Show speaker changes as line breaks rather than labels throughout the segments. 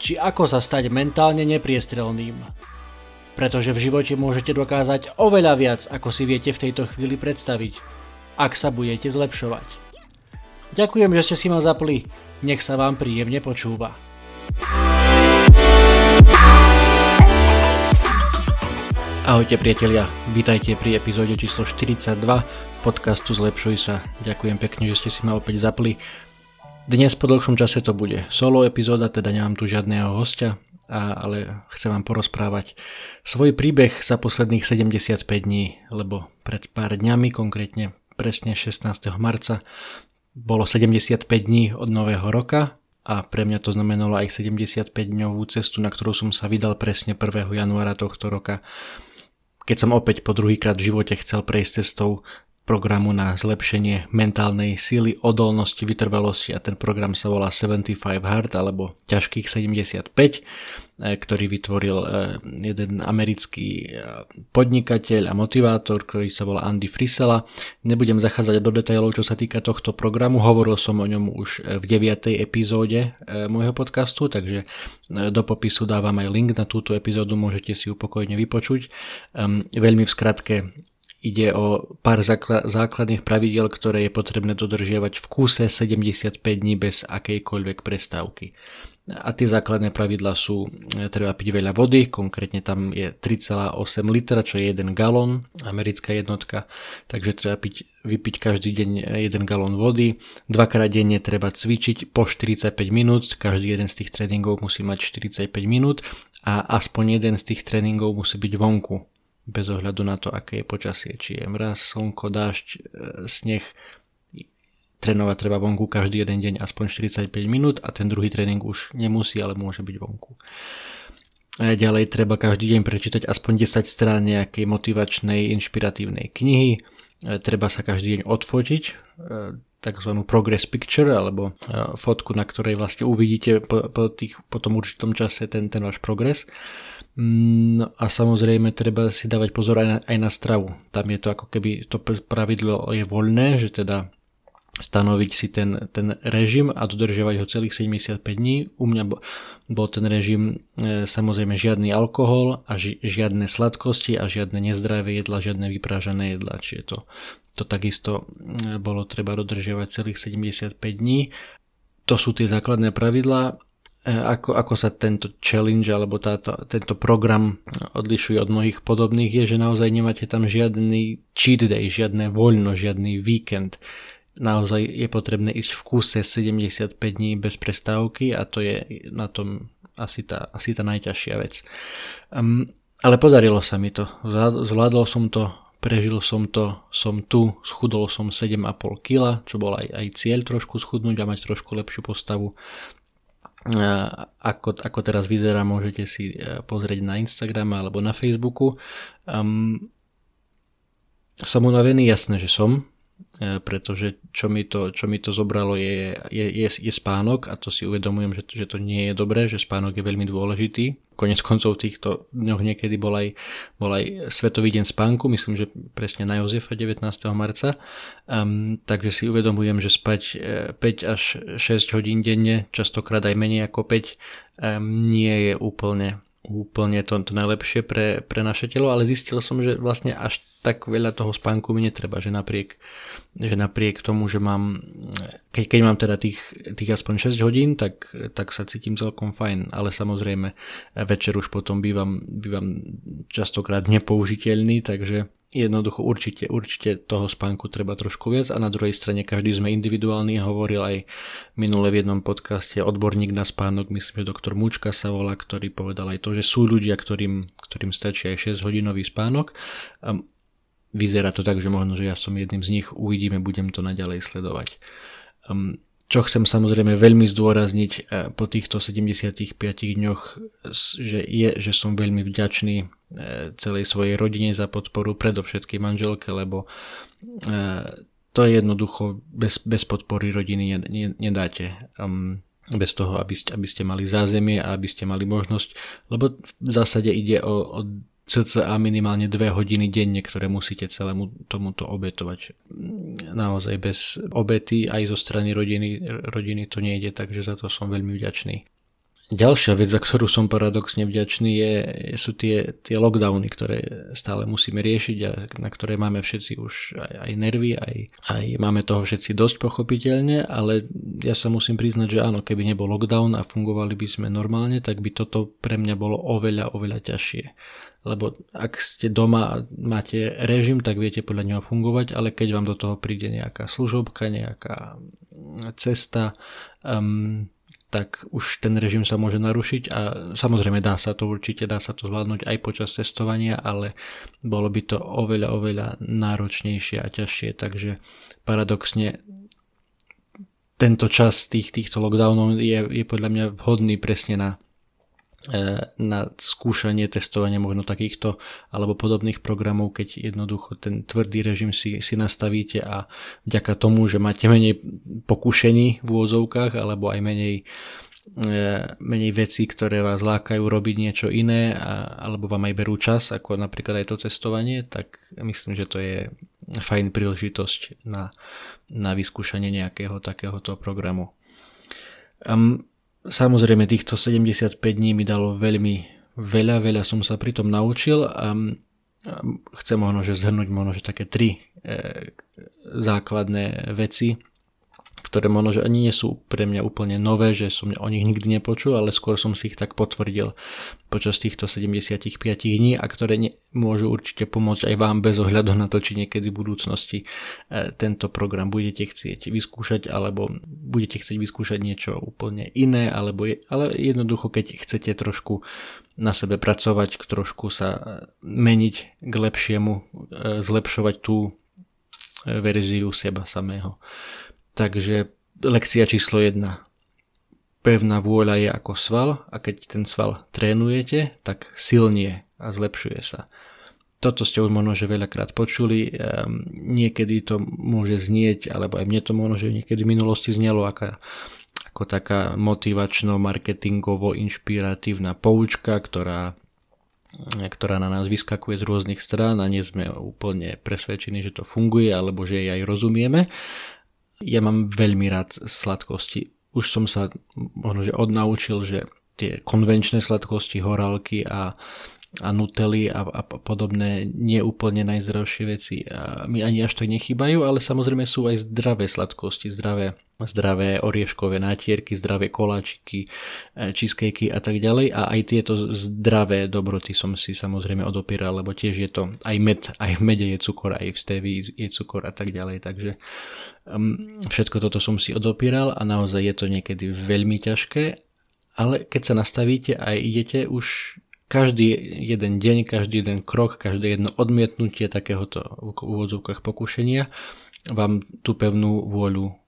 či ako sa stať mentálne nepriestrelným. Pretože v živote môžete dokázať oveľa viac, ako si viete v tejto chvíli predstaviť, ak sa budete zlepšovať. Ďakujem, že ste si ma zapli. Nech sa vám príjemne počúva. Ahojte priatelia, vítajte pri epizóde číslo 42 podcastu Zlepšuj sa. Ďakujem pekne, že ste si ma opäť zapli. Dnes po dlhšom čase to bude solo epizóda, teda nemám tu žiadneho hostia, ale chcem vám porozprávať svoj príbeh za posledných 75 dní, lebo pred pár dňami, konkrétne presne 16. marca, bolo 75 dní od nového roka a pre mňa to znamenalo aj 75 dňovú cestu, na ktorú som sa vydal presne 1. januára tohto roka. Keď som opäť po druhýkrát v živote chcel prejsť cestou programu na zlepšenie mentálnej síly, odolnosti, vytrvalosti a ten program sa volá 75 Hard alebo ťažkých 75, e, ktorý vytvoril e, jeden americký e, podnikateľ a motivátor, ktorý sa volá Andy Frisella. Nebudem zachádzať do detailov, čo sa týka tohto programu, hovoril som o ňom už v 9. epizóde môjho podcastu, takže do popisu dávam aj link na túto epizódu, môžete si ju pokojne vypočuť. Veľmi v skratke Ide o pár základných pravidel, ktoré je potrebné dodržiavať v kúse 75 dní bez akejkoľvek prestávky. A tie základné pravidla sú, e, treba piť veľa vody, konkrétne tam je 3,8 litra, čo je 1 galón, americká jednotka, takže treba piť, vypiť každý deň 1 galón vody, dvakrát denne treba cvičiť po 45 minút, každý jeden z tých tréningov musí mať 45 minút a aspoň jeden z tých tréningov musí byť vonku, bez ohľadu na to, aké je počasie, či je mraz, slnko, dážď, e, sneh. Trénovať treba vonku každý jeden deň aspoň 45 minút a ten druhý tréning už nemusí, ale môže byť vonku. A ďalej treba každý deň prečítať aspoň 10 strán nejakej motivačnej, inšpiratívnej knihy. E, treba sa každý deň odfotiť, e, tzv. progress picture, alebo fotku, na ktorej vlastne uvidíte po, po, tých, po tom určitom čase ten, ten váš progres. No a samozrejme treba si dávať pozor aj na, aj na stravu. Tam je to ako keby to pravidlo je voľné, že teda stanoviť si ten, ten režim a dodržiavať ho celých 75 dní. U mňa bol ten režim e, samozrejme žiadny alkohol a ži, žiadne sladkosti a žiadne nezdravé jedla, žiadne vyprážané jedla. Čiže to, to takisto e, bolo treba dodržiavať celých 75 dní. To sú tie základné pravidlá ako, ako sa tento challenge alebo táto, tento program odlišuje od mnohých podobných je, že naozaj nemáte tam žiadny cheat day, žiadne voľno, žiadny víkend. Naozaj je potrebné ísť v kúse 75 dní bez prestávky a to je na tom asi tá, asi tá najťažšia vec. Um, ale podarilo sa mi to. Zvládol som to, prežil som to, som tu, schudol som 7,5 kg, čo bol aj, aj cieľ trošku schudnúť a mať trošku lepšiu postavu ako, ako teraz vyzerá, môžete si e, pozrieť na Instagrame alebo na Facebooku. Um, som unavený, jasné, že som, pretože čo mi to, čo mi to zobralo je, je, je, je spánok a to si uvedomujem, že, že to nie je dobré, že spánok je veľmi dôležitý konec koncov týchto dňoch niekedy bol aj, bol aj Svetový deň spánku, myslím, že presne na Jozefa 19. marca. Um, takže si uvedomujem, že spať 5 e, až 6 hodín denne, častokrát aj menej ako 5, um, nie je úplne úplne to, to najlepšie pre, pre naše telo, ale zistil som, že vlastne až tak veľa toho spánku mi netreba, že napriek, že napriek tomu, že mám, keď, keď mám teda tých, tých aspoň 6 hodín, tak, tak sa cítim celkom fajn, ale samozrejme večer už potom bývam, bývam častokrát nepoužiteľný, takže jednoducho určite, určite toho spánku treba trošku viac a na druhej strane každý sme individuálny, hovoril aj minule v jednom podcaste odborník na spánok, myslím, že doktor Mučka sa volá, ktorý povedal aj to, že sú ľudia, ktorým, ktorým stačí aj 6 hodinový spánok. Vyzerá to tak, že možno, že ja som jedným z nich, uvidíme, budem to naďalej sledovať. Um, čo chcem samozrejme veľmi zdôrazniť e, po týchto 75 dňoch, že je, že som veľmi vďačný celej svojej rodine za podporu, predovšetkým manželke, lebo e, to je jednoducho bez, bez podpory rodiny nedáte. Bez toho, aby ste, aby ste mali zázemie a aby ste mali možnosť, lebo v zásade ide o, o cca minimálne dve hodiny denne, ktoré musíte celému tomuto obetovať. Naozaj bez obety aj zo strany rodiny, rodiny to nejde, takže za to som veľmi vďačný. Ďalšia vec, za ktorú som paradoxne vďačný, je, sú tie, tie lockdowny, ktoré stále musíme riešiť a na ktoré máme všetci už aj, aj nervy, aj, aj máme toho všetci dosť pochopiteľne, ale ja sa musím priznať, že áno, keby nebol lockdown a fungovali by sme normálne, tak by toto pre mňa bolo oveľa, oveľa ťažšie. Lebo ak ste doma a máte režim, tak viete podľa neho fungovať, ale keď vám do toho príde nejaká služobka, nejaká cesta, um, tak už ten režim sa môže narušiť a samozrejme dá sa to určite, dá sa to zvládnuť aj počas testovania, ale bolo by to oveľa, oveľa náročnejšie a ťažšie, takže paradoxne tento čas tých, týchto lockdownov je, je podľa mňa vhodný presne na na skúšanie, testovanie možno takýchto alebo podobných programov, keď jednoducho ten tvrdý režim si, si nastavíte a vďaka tomu, že máte menej pokušení v úvozovkách alebo aj menej e, menej vecí, ktoré vás lákajú robiť niečo iné a, alebo vám aj berú čas, ako napríklad aj to testovanie, tak myslím, že to je fajn príležitosť na, na vyskúšanie nejakého takéhoto programu. Um, Samozrejme, týchto 75 dní mi dalo veľmi veľa, veľa som sa pri tom naučil a chcem možno, že zhrnúť možno, že také tri e, základné veci, ktoré možno, že ani nie sú pre mňa úplne nové, že som o nich nikdy nepočul, ale skôr som si ich tak potvrdil počas týchto 75 dní a ktoré ne, môžu určite pomôcť aj vám bez ohľadu na to, či niekedy v budúcnosti e, tento program budete chcieť vyskúšať alebo budete chcieť vyskúšať niečo úplne iné, alebo je, ale jednoducho keď chcete trošku na sebe pracovať, trošku sa e, meniť k lepšiemu, e, zlepšovať tú verziu seba samého. Takže lekcia číslo 1. Pevná vôľa je ako sval a keď ten sval trénujete, tak silnie a zlepšuje sa. Toto ste už možno, že veľakrát počuli, um, niekedy to môže znieť, alebo aj mne to možno, že niekedy v minulosti znelo ako, ako taká motivačno-marketingovo-inšpiratívna poučka, ktorá ktorá na nás vyskakuje z rôznych strán a nie sme úplne presvedčení, že to funguje alebo že jej aj rozumieme. Ja mám veľmi rád sladkosti. Už som sa možno že odnaučil, že tie konvenčné sladkosti, horálky a, a nutely a, a podobné nie úplne najzdravšie veci. A mi ani až tak nechybajú, ale samozrejme sú aj zdravé sladkosti, zdravé, zdravé orieškové nátierky, zdravé koláčiky, e, cheesecakey a tak ďalej. A aj tieto zdravé dobroty som si samozrejme odopieral, lebo tiež je to aj med, aj v mede je cukor, aj v stevii je cukor a tak ďalej, takže Um, všetko toto som si odopíral a naozaj je to niekedy veľmi ťažké, ale keď sa nastavíte a idete už každý jeden deň, každý jeden krok, každé jedno odmietnutie takéhoto v úvodzovkách pokušenia vám tú pevnú vôľu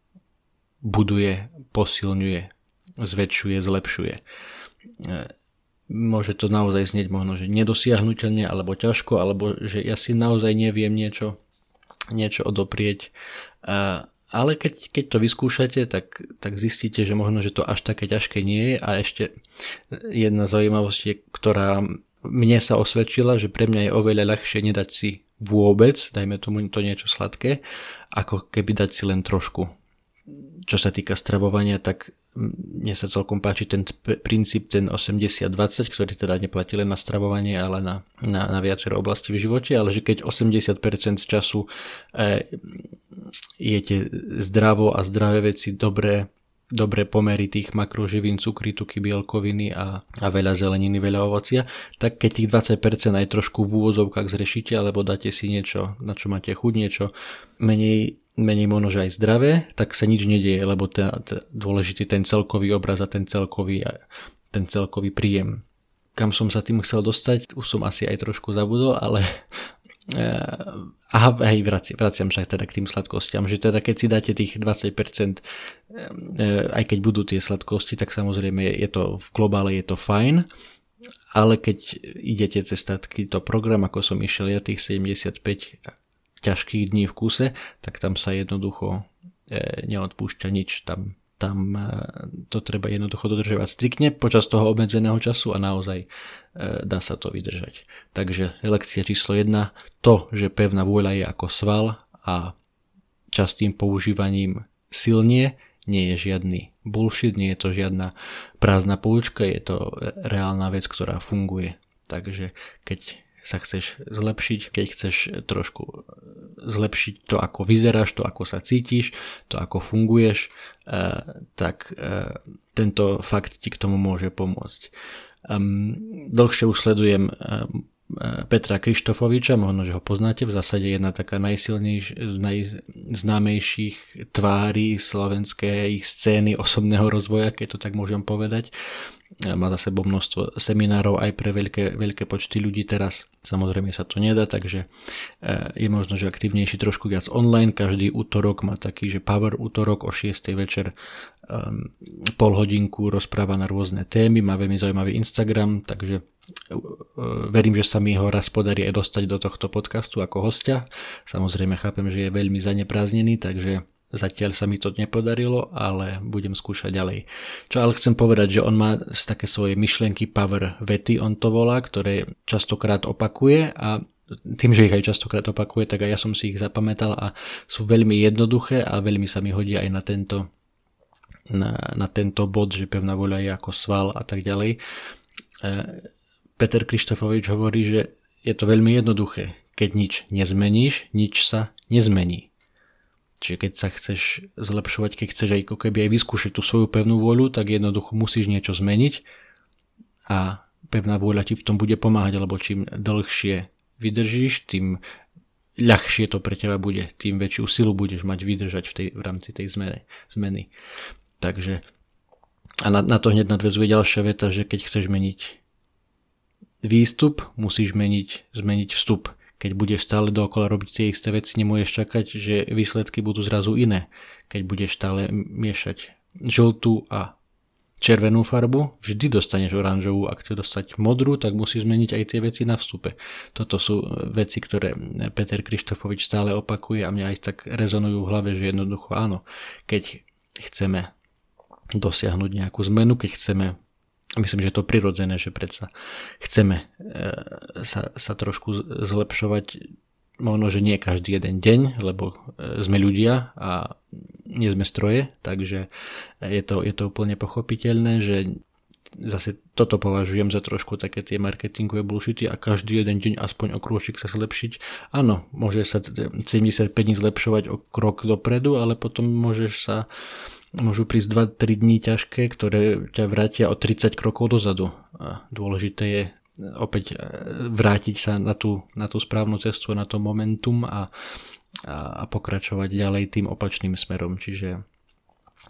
buduje, posilňuje, zväčšuje, zlepšuje. E, môže to naozaj znieť možno, že nedosiahnutelne alebo ťažko, alebo že ja si naozaj neviem niečo, niečo odoprieť ale keď, keď to vyskúšate, tak, tak zistíte, že možno, že to až také ťažké nie je a ešte jedna zaujímavosť ktorá mne sa osvedčila, že pre mňa je oveľa ľahšie nedať si vôbec, dajme tomu to niečo sladké, ako keby dať si len trošku. Čo sa týka stravovania, tak mne sa celkom páči ten princíp, ten 80-20, ktorý teda neplatí len na stravovanie, ale na, na, na viacero oblasti v živote, ale že keď 80% času e, jete zdravo a zdravé veci, dobré, dobré pomery tých makroživín, cukry, tuky, bielkoviny a, a veľa zeleniny, veľa ovocia, tak keď tých 20% aj trošku v úvozovkách zrešíte, alebo dáte si niečo, na čo máte chuť, niečo menej menej možno, že aj zdravé, tak sa nič nedieje, lebo ten, ten, dôležitý ten celkový obraz a ten celkový, ten celkový príjem. Kam som sa tým chcel dostať, už som asi aj trošku zabudol, ale aha, hej, vraciam, vraciam sa teda k tým sladkostiam, že teda keď si dáte tých 20%, aj keď budú tie sladkosti, tak samozrejme je to v globále je to fajn, ale keď idete cez takýto program, ako som išiel ja tých 75 ťažkých dní v kuse, tak tam sa jednoducho neodpúšťa nič. Tam tam e, to treba jednoducho dodržovať striktne počas toho obmedzeného času a naozaj e, dá sa to vydržať. Takže lekcia číslo 1, to, že pevná vôľa je ako sval a častým používaním silnie nie je žiadny bullshit, nie je to žiadna prázdna poučka, je to reálna vec, ktorá funguje. Takže keď sa chceš zlepšiť, keď chceš trošku zlepšiť to, ako vyzeráš, to, ako sa cítiš, to, ako funguješ, eh, tak eh, tento fakt ti k tomu môže pomôcť. Dlhšie už sledujem eh, Petra Krištofoviča, možno, že ho poznáte, v zásade jedna taká najsilnejších, z najznámejších tvári slovenskej scény osobného rozvoja, keď to tak môžem povedať má za sebou množstvo seminárov aj pre veľké, veľké počty ľudí teraz. Samozrejme sa to nedá, takže e, je možno, že aktivnejší trošku viac online. Každý útorok má taký, že power útorok o 6. večer um, pol hodinku rozpráva na rôzne témy, má veľmi zaujímavý Instagram, takže uh, verím, že sa mi ho raz podarí aj dostať do tohto podcastu ako hostia. Samozrejme chápem, že je veľmi zanepráznený, takže Zatiaľ sa mi to nepodarilo, ale budem skúšať ďalej. Čo ale chcem povedať, že on má také svoje myšlienky power vety, on to volá, ktoré častokrát opakuje a tým, že ich aj častokrát opakuje, tak aj ja som si ich zapamätal a sú veľmi jednoduché a veľmi sa mi hodia aj na tento, na, na tento bod, že pevná voľa je ako sval a tak ďalej. E, Peter Krištofovič hovorí, že je to veľmi jednoduché. Keď nič nezmeníš, nič sa nezmení. Čiže keď sa chceš zlepšovať, keď chceš aj ako keby aj vyskúšať tú svoju pevnú vôľu, tak jednoducho musíš niečo zmeniť a pevná vôľa ti v tom bude pomáhať, lebo čím dlhšie vydržíš, tým ľahšie to pre teba bude, tým väčšiu silu budeš mať vydržať v, tej, v rámci tej zmeny. zmeny. Takže a na, na to hneď nadvezuje ďalšia veta, že keď chceš meniť výstup, musíš meniť, zmeniť vstup keď budeš stále dookola robiť tie isté veci, nemôžeš čakať, že výsledky budú zrazu iné. Keď budeš stále miešať žltú a červenú farbu, vždy dostaneš oranžovú. Ak chceš dostať modrú, tak musí zmeniť aj tie veci na vstupe. Toto sú veci, ktoré Peter Krištofovič stále opakuje a mňa aj tak rezonujú v hlave, že jednoducho áno, keď chceme dosiahnuť nejakú zmenu, keď chceme Myslím, že je to prirodzené, že predsa chceme e, sa, sa trošku zlepšovať možno, že nie každý jeden deň, lebo e, sme ľudia a nie sme stroje, takže je to, je to úplne pochopiteľné, že zase toto považujem za trošku také tie marketingové bullshity a každý jeden deň aspoň o krôčik sa zlepšiť. Áno, môže sa 75 dní zlepšovať o krok dopredu, ale potom môžeš sa môžu prísť 2-3 dní ťažké, ktoré ťa vrátia o 30 krokov dozadu. A dôležité je opäť e, vrátiť sa na tú, na tú správnu cestu, na to momentum a, a, a pokračovať ďalej tým opačným smerom. Čiže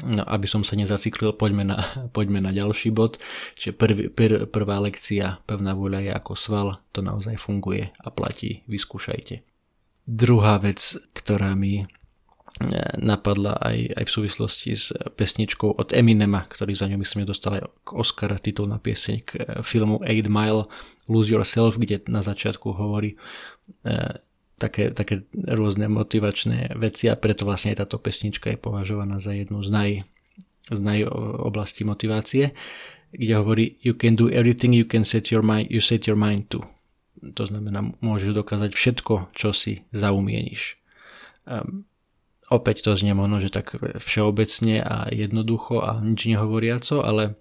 no, aby som sa nezaciklil, poďme na, poďme na ďalší bod. Čiže prvý, pr, prvá lekcia, pevná vôľa je ako sval, to naozaj funguje a platí, vyskúšajte. Druhá vec, ktorá mi napadla aj, aj v súvislosti s pesničkou od Eminema, ktorý za ňu myslím dostal aj k Oscara titul na pieseň k eh, filmu 8 Mile Lose Yourself, kde na začiatku hovorí e, také, také rôzne motivačné veci a preto vlastne aj táto pesnička je považovaná za jednu z naj, z naj oblasti motivácie, kde hovorí You can do everything you can set your mind, you set your mind to. To znamená, môžeš dokázať všetko, čo si zaumieníš. Um, Opäť to znie možno, že tak všeobecne a jednoducho a nič nehovoriaco, ale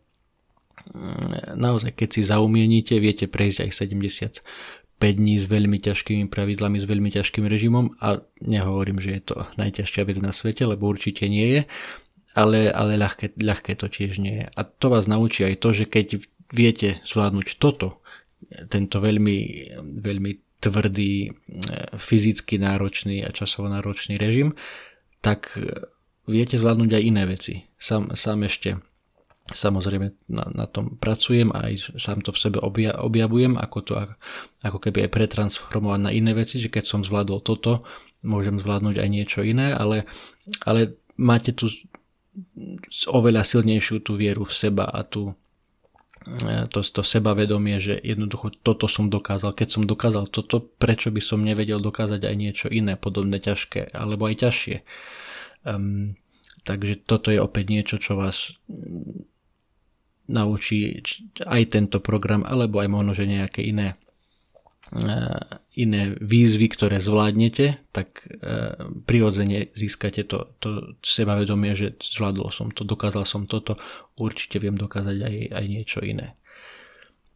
mm, naozaj keď si zaumieníte, viete prejsť aj 75 dní s veľmi ťažkými pravidlami, s veľmi ťažkým režimom a nehovorím, že je to najťažšia vec na svete, lebo určite nie je, ale, ale ľahké, ľahké to tiež nie je. A to vás naučí aj to, že keď viete zvládnuť toto, tento veľmi, veľmi tvrdý, e, fyzicky náročný a časovo náročný režim, tak viete zvládnuť aj iné veci. Sám, sám ešte Samozrejme na, na tom pracujem a aj sám to v sebe obja, objavujem, ako to ako keby aj pretransformovať na iné veci, že keď som zvládol toto, môžem zvládnuť aj niečo iné, ale, ale máte tu oveľa silnejšiu tú vieru v seba a tú, e, to, to sebavedomie, že jednoducho toto som dokázal. Keď som dokázal toto, prečo by som nevedel dokázať aj niečo iné, podobné ťažké, alebo aj ťažšie. Um, takže toto je opäť niečo, čo vás naučí aj tento program, alebo aj možno, že nejaké iné iné výzvy, ktoré zvládnete, tak prirodzene získate to, to sebavedomie, že zvládol som to, dokázal som toto, určite viem dokázať aj, aj niečo iné.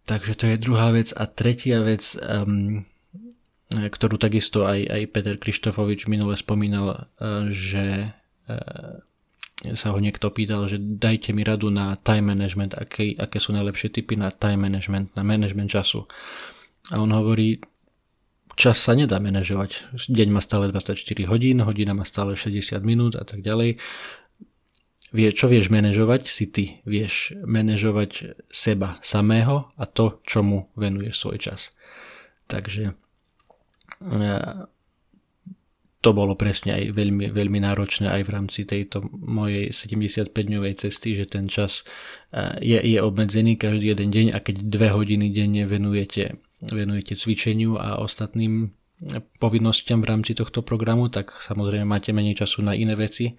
Takže to je druhá vec. A tretia vec, ktorú takisto aj, aj Peter Krištofovič minule spomínal, že sa ho niekto pýtal, že dajte mi radu na time management, aké, aké sú najlepšie typy na time management, na management času. A on hovorí, čas sa nedá manažovať. Deň má stále 24 hodín, hodina má stále 60 minút a tak ďalej. Vie, čo vieš manažovať, si ty. Vieš manažovať seba samého a to, čomu venuješ svoj čas. Takže to bolo presne aj veľmi, veľmi náročné aj v rámci tejto mojej 75-dňovej cesty, že ten čas e, je, je obmedzený každý jeden deň a keď dve hodiny denne venujete, venujete cvičeniu a ostatným povinnostiam v rámci tohto programu, tak samozrejme máte menej času na iné veci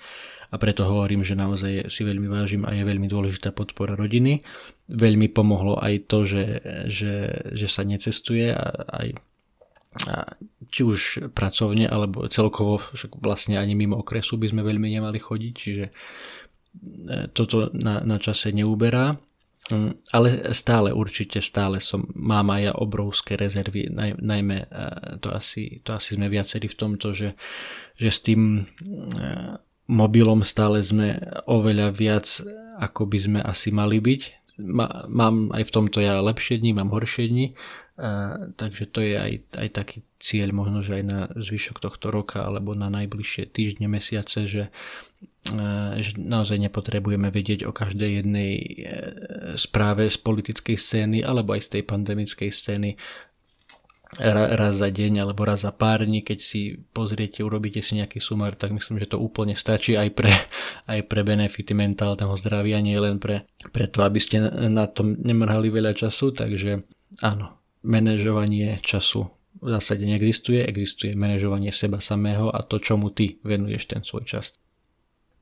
a preto hovorím, že naozaj si veľmi vážim a je veľmi dôležitá podpora rodiny. Veľmi pomohlo aj to, že, že, že sa necestuje a aj či už pracovne alebo celkovo však vlastne ani mimo okresu by sme veľmi nemali chodiť, čiže e, toto na, na čase neuberá. Mm, ale stále, určite stále som, mám aj ja obrovské rezervy, naj, najmä e, to asi, to asi sme viacerí v tomto, že, že s tým e, mobilom stále sme oveľa viac, ako by sme asi mali byť. Mám aj v tomto ja lepšie dni, mám horšie dni, a, takže to je aj, aj taký cieľ možno, že aj na zvyšok tohto roka alebo na najbližšie týždne, mesiace, že, že naozaj nepotrebujeme vedieť o každej jednej e, správe z politickej scény alebo aj z tej pandemickej scény raz za deň alebo raz za pár dní, keď si pozriete, urobíte si nejaký sumár, tak myslím, že to úplne stačí aj pre, aj pre benefity mentálneho zdravia, nie len pre, pre to, aby ste na tom nemrhali veľa času, takže áno, manažovanie času v zásade neexistuje, existuje manažovanie seba samého a to, čomu ty venuješ ten svoj čas.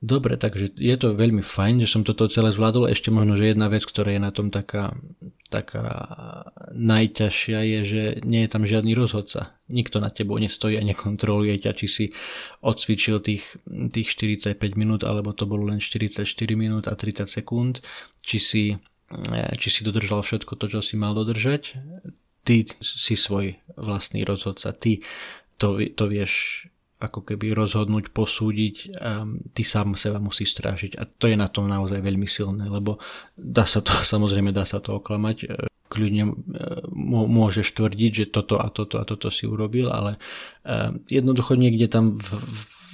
Dobre, takže je to veľmi fajn, že som toto celé zvládol. Ešte možno, že jedna vec, ktorá je na tom taká, taká najťažšia je, že nie je tam žiadny rozhodca. Nikto na tebou nestojí a nekontroluje ťa, či si odcvičil tých, tých 45 minút, alebo to bolo len 44 minút a 30 sekúnd, či si, či si dodržal všetko to, čo si mal dodržať ty si svoj vlastný rozhodca, ty to, to vieš ako keby rozhodnúť, posúdiť a ty sám seba musíš strážiť a to je na tom naozaj veľmi silné, lebo dá sa to, samozrejme dá sa to oklamať, kľudne e, môžeš tvrdiť, že toto a toto a toto si urobil, ale e, jednoducho niekde tam v,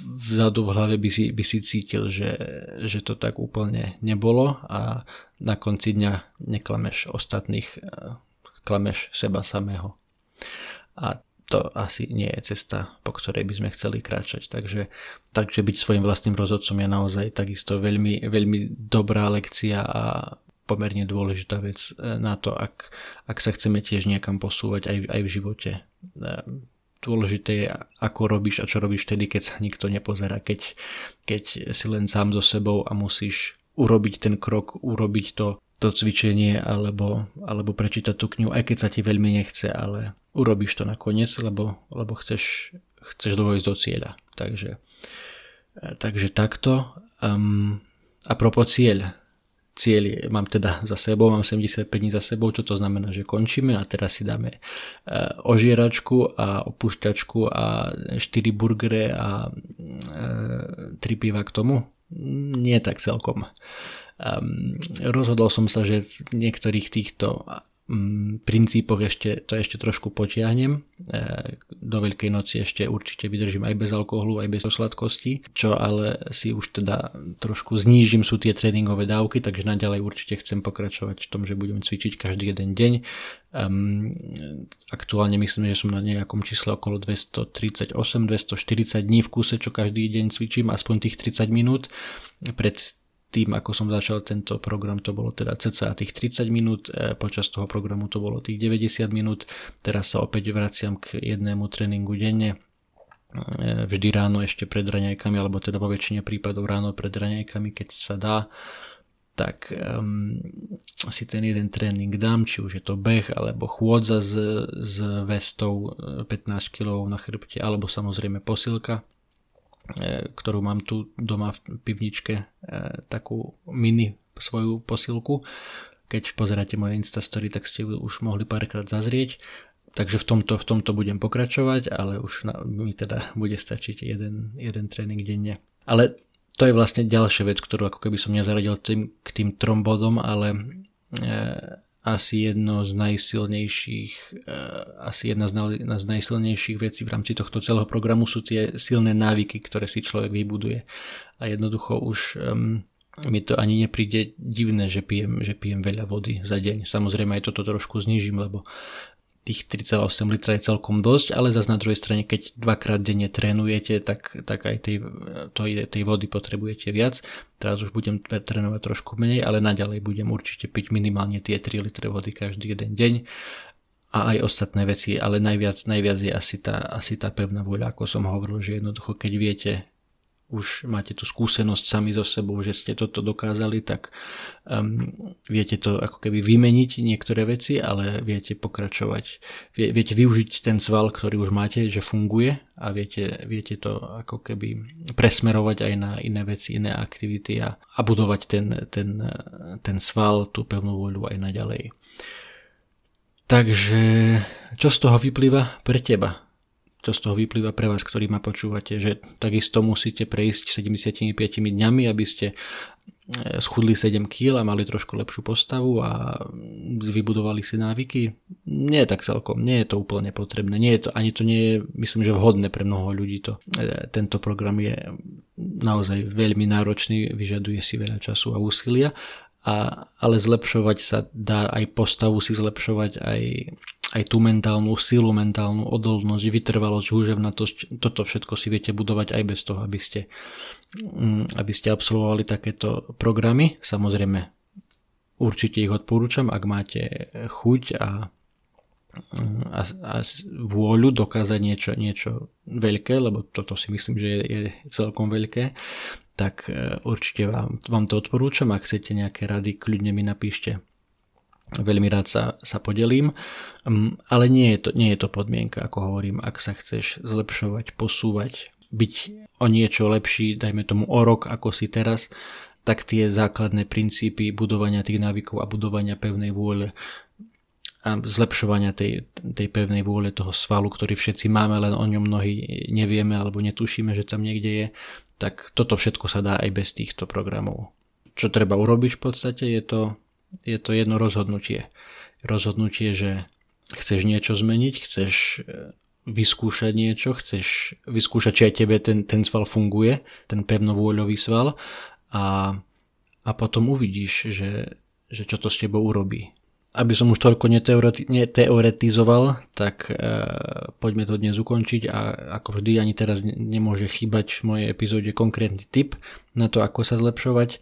vzadu v hlave by si, by si cítil, že, že to tak úplne nebolo a na konci dňa neklameš ostatných e, klameš seba samého. A to asi nie je cesta, po ktorej by sme chceli kráčať. Takže, takže byť svojim vlastným rozhodcom je naozaj takisto veľmi, veľmi dobrá lekcia a pomerne dôležitá vec e, na to, ak, ak sa chceme tiež niekam posúvať aj, aj v živote. E, dôležité je, ako robíš a čo robíš vtedy, keď sa nikto nepozerá, keď, keď si len sám so sebou a musíš urobiť ten krok, urobiť to to cvičenie alebo, alebo prečítať tú knihu, aj keď sa ti veľmi nechce, ale urobíš to nakoniec, lebo, lebo chceš, chceš dôjsť do cieľa. Takže, e, takže takto. Um, a propos cieľ. Cieľ je, mám teda za sebou, mám 75 dní za sebou, čo to znamená, že končíme a teraz si dáme uh, ožieračku a opúšťačku a 4 burgery a uh, e, 3 piva k tomu. Nie tak celkom. Um, rozhodol som sa, že v niektorých týchto mm, princípoch ešte, to ešte trošku potiahnem. E, do Veľkej noci ešte určite vydržím aj bez alkoholu, aj bez sladkosti, čo ale si už teda trošku znížim sú tie tréningové dávky, takže naďalej určite chcem pokračovať v tom, že budem cvičiť každý jeden deň. Um, aktuálne myslím, že som na nejakom čísle okolo 238-240 dní v kuse, čo každý deň cvičím, aspoň tých 30 minút. Pred tým, ako som začal tento program, to bolo teda cca tých 30 minút, e, počas toho programu to bolo tých 90 minút, teraz sa opäť vraciam k jednému tréningu denne, e, vždy ráno ešte pred raňajkami, alebo teda vo väčšine prípadov ráno pred raňajkami, keď sa dá, tak um, si ten jeden tréning dám, či už je to beh, alebo chôdza s, s vestou 15 e, kg na chrbte, alebo samozrejme posilka ktorú mám tu doma v pivničke, e, takú mini svoju posilku. Keď pozeráte moje Instastory, tak ste ju už mohli párkrát zazrieť. Takže v tomto, v tomto budem pokračovať, ale už na, mi teda bude stačiť jeden, jeden tréning denne. Ale to je vlastne ďalšia vec, ktorú ako keby som nezaradil tým, k tým trom bodom, ale e, asi jedno z najsilnejších, eh, asi jedna z, najsilnejších vecí v rámci tohto celého programu sú tie silné návyky, ktoré si človek vybuduje. A jednoducho už um, mi to ani nepríde divné, že pijem, že pijem veľa vody za deň. Samozrejme aj toto trošku znižím, lebo tých 3,8 litra je celkom dosť, ale zase na druhej strane, keď dvakrát denne trénujete, tak, tak aj tej, to, tej vody potrebujete viac. Teraz už budem trénovať trošku menej, ale naďalej budem určite piť minimálne tie 3 litre vody každý jeden deň a aj ostatné veci, ale najviac, najviac je asi tá, asi tá pevná voľa, ako som hovoril, že jednoducho keď viete už máte tú skúsenosť sami so sebou, že ste toto dokázali, tak um, viete to ako keby vymeniť niektoré veci, ale viete pokračovať. Vie, viete využiť ten sval, ktorý už máte, že funguje a viete, viete to ako keby presmerovať aj na iné veci, iné aktivity a, a budovať ten, ten, ten sval, tú pevnú voľu aj naďalej. Takže čo z toho vyplýva pre teba? Čo z toho vyplýva pre vás, ktorí ma počúvate, že takisto musíte prejsť 75 dňami, aby ste e, schudli 7 kg a mali trošku lepšiu postavu a vybudovali si návyky. Nie je tak celkom, nie je to úplne potrebné. Nie je to, ani to nie je, myslím, že vhodné pre mnoho ľudí. To. E, tento program je naozaj veľmi náročný, vyžaduje si veľa času a úsilia, a, ale zlepšovať sa dá aj postavu si zlepšovať, aj aj tú mentálnu silu, mentálnu odolnosť, vytrvalosť, húževnatosť, toto všetko si viete budovať aj bez toho, aby ste, mm, aby ste absolvovali takéto programy. Samozrejme, určite ich odporúčam, ak máte chuť a, a, a vôľu dokázať niečo, niečo veľké, lebo toto si myslím, že je, je celkom veľké, tak e, určite vám, vám to odporúčam. Ak chcete nejaké rady, kľudne mi napíšte Veľmi rád sa, sa podelím, um, ale nie je, to, nie je to podmienka, ako hovorím, ak sa chceš zlepšovať, posúvať, byť o niečo lepší, dajme tomu o rok, ako si teraz, tak tie základné princípy budovania tých návykov a budovania pevnej vôle a zlepšovania tej, tej pevnej vôle toho svalu, ktorý všetci máme, len o ňom mnohí nevieme alebo netušíme, že tam niekde je, tak toto všetko sa dá aj bez týchto programov. Čo treba urobiť v podstate je to je to jedno rozhodnutie. Rozhodnutie, že chceš niečo zmeniť, chceš e, vyskúšať niečo, chceš vyskúšať, či aj tebe ten, ten sval funguje, ten pevnovôľový sval a, a potom uvidíš, že, že čo to s tebou urobí. Aby som už toľko neteoretizoval, tak e, poďme to dnes ukončiť a ako vždy ani teraz nemôže chýbať v mojej epizóde konkrétny tip na to, ako sa zlepšovať.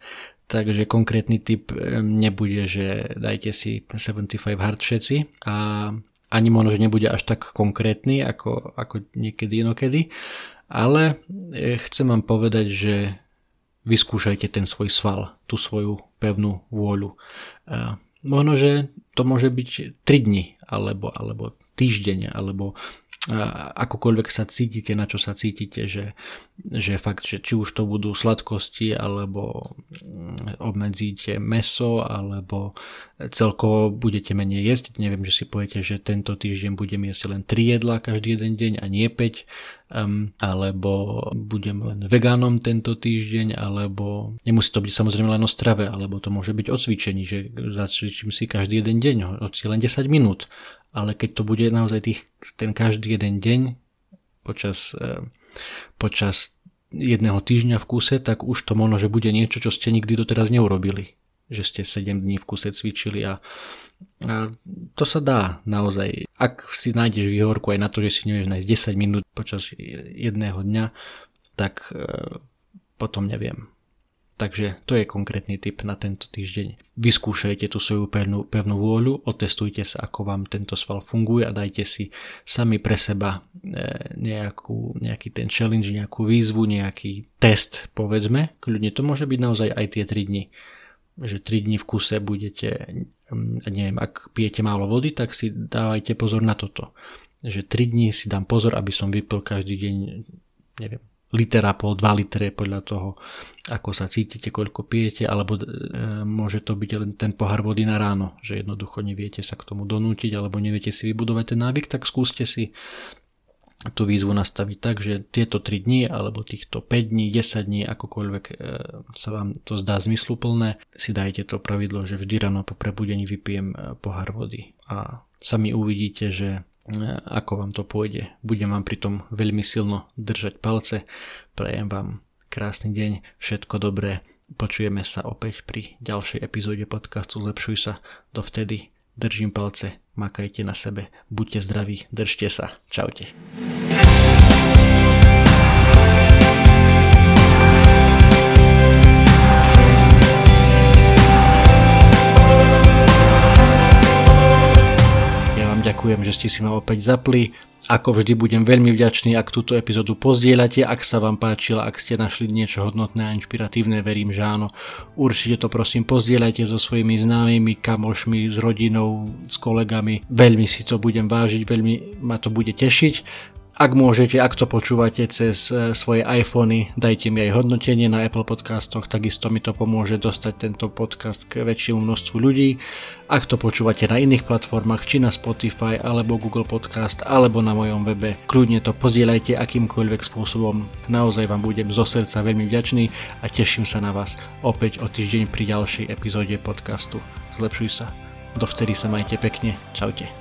Takže konkrétny typ nebude, že dajte si 75 hard všetci a ani možno, že nebude až tak konkrétny ako, ako niekedy inokedy, ale e, chcem vám povedať, že vyskúšajte ten svoj sval, tú svoju pevnú vôľu. Možno, že to môže byť 3 dni, alebo, alebo týždeň, alebo akokoľvek sa cítite, na čo sa cítite, že, že fakt, že či už to budú sladkosti, alebo mm, obmedzíte meso, alebo celkovo budete menej jesť. Neviem, že si poviete, že tento týždeň budem jesť len 3 jedlá každý jeden deň a nie 5, um, alebo budem len vegánom tento týždeň, alebo nemusí to byť samozrejme len o strave, alebo to môže byť o cvičení, že zacvičím si každý jeden deň, hoci len 10 minút, ale keď to bude naozaj tých, ten každý jeden deň počas, e, počas jedného týždňa v kuse, tak už to možno, že bude niečo, čo ste nikdy doteraz neurobili. Že ste 7 dní v kuse cvičili a, a to sa dá naozaj. Ak si nájdeš výhorku aj na to, že si nevieš nájsť 10 minút počas jedného dňa, tak e, potom neviem. Takže to je konkrétny tip na tento týždeň. Vyskúšajte tú svoju pevnú, pevnú vôľu, otestujte sa, ako vám tento sval funguje a dajte si sami pre seba e, nejakú, nejaký ten challenge, nejakú výzvu, nejaký test, povedzme. Kľudne to môže byť naozaj aj tie 3 dni. Že 3 dni v kuse budete, mm, neviem, ak pijete málo vody, tak si dávajte pozor na toto. Že 3 dní si dám pozor, aby som vypil každý deň, neviem, litera pol, 2 litre podľa toho, ako sa cítite, koľko pijete, alebo e, môže to byť len ten pohár vody na ráno, že jednoducho neviete sa k tomu donútiť, alebo neviete si vybudovať ten návyk, tak skúste si tú výzvu nastaviť tak, že tieto 3 dní alebo týchto 5 dní, 10 dní, akokoľvek e, sa vám to zdá zmysluplné, si dajte to pravidlo, že vždy ráno po prebudení vypijem e, pohár vody. A sami uvidíte, že ako vám to pôjde. Budem vám pritom veľmi silno držať palce. Prajem vám krásny deň, všetko dobré. Počujeme sa opäť pri ďalšej epizóde podcastu Zlepšuj sa. Dovtedy držím palce, makajte na sebe, buďte zdraví, držte sa. Čaute. Ďakujem, že ste si ma opäť zapli. Ako vždy budem veľmi vďačný, ak túto epizódu pozdieľate, ak sa vám páčila, ak ste našli niečo hodnotné a inšpiratívne, verím, že áno. Určite to prosím pozdieľajte so svojimi známymi, kamošmi, s rodinou, s kolegami. Veľmi si to budem vážiť, veľmi ma to bude tešiť. Ak môžete, ak to počúvate cez e, svoje iPhony, dajte mi aj hodnotenie na Apple podcastoch, takisto mi to pomôže dostať tento podcast k väčšiemu množstvu ľudí. Ak to počúvate na iných platformách, či na Spotify, alebo Google Podcast, alebo na mojom webe, kľudne to pozdieľajte akýmkoľvek spôsobom. Naozaj vám budem zo srdca veľmi vďačný a teším sa na vás opäť o týždeň pri ďalšej epizóde podcastu. Zlepšuj sa. Dovtedy sa majte pekne. Čaute.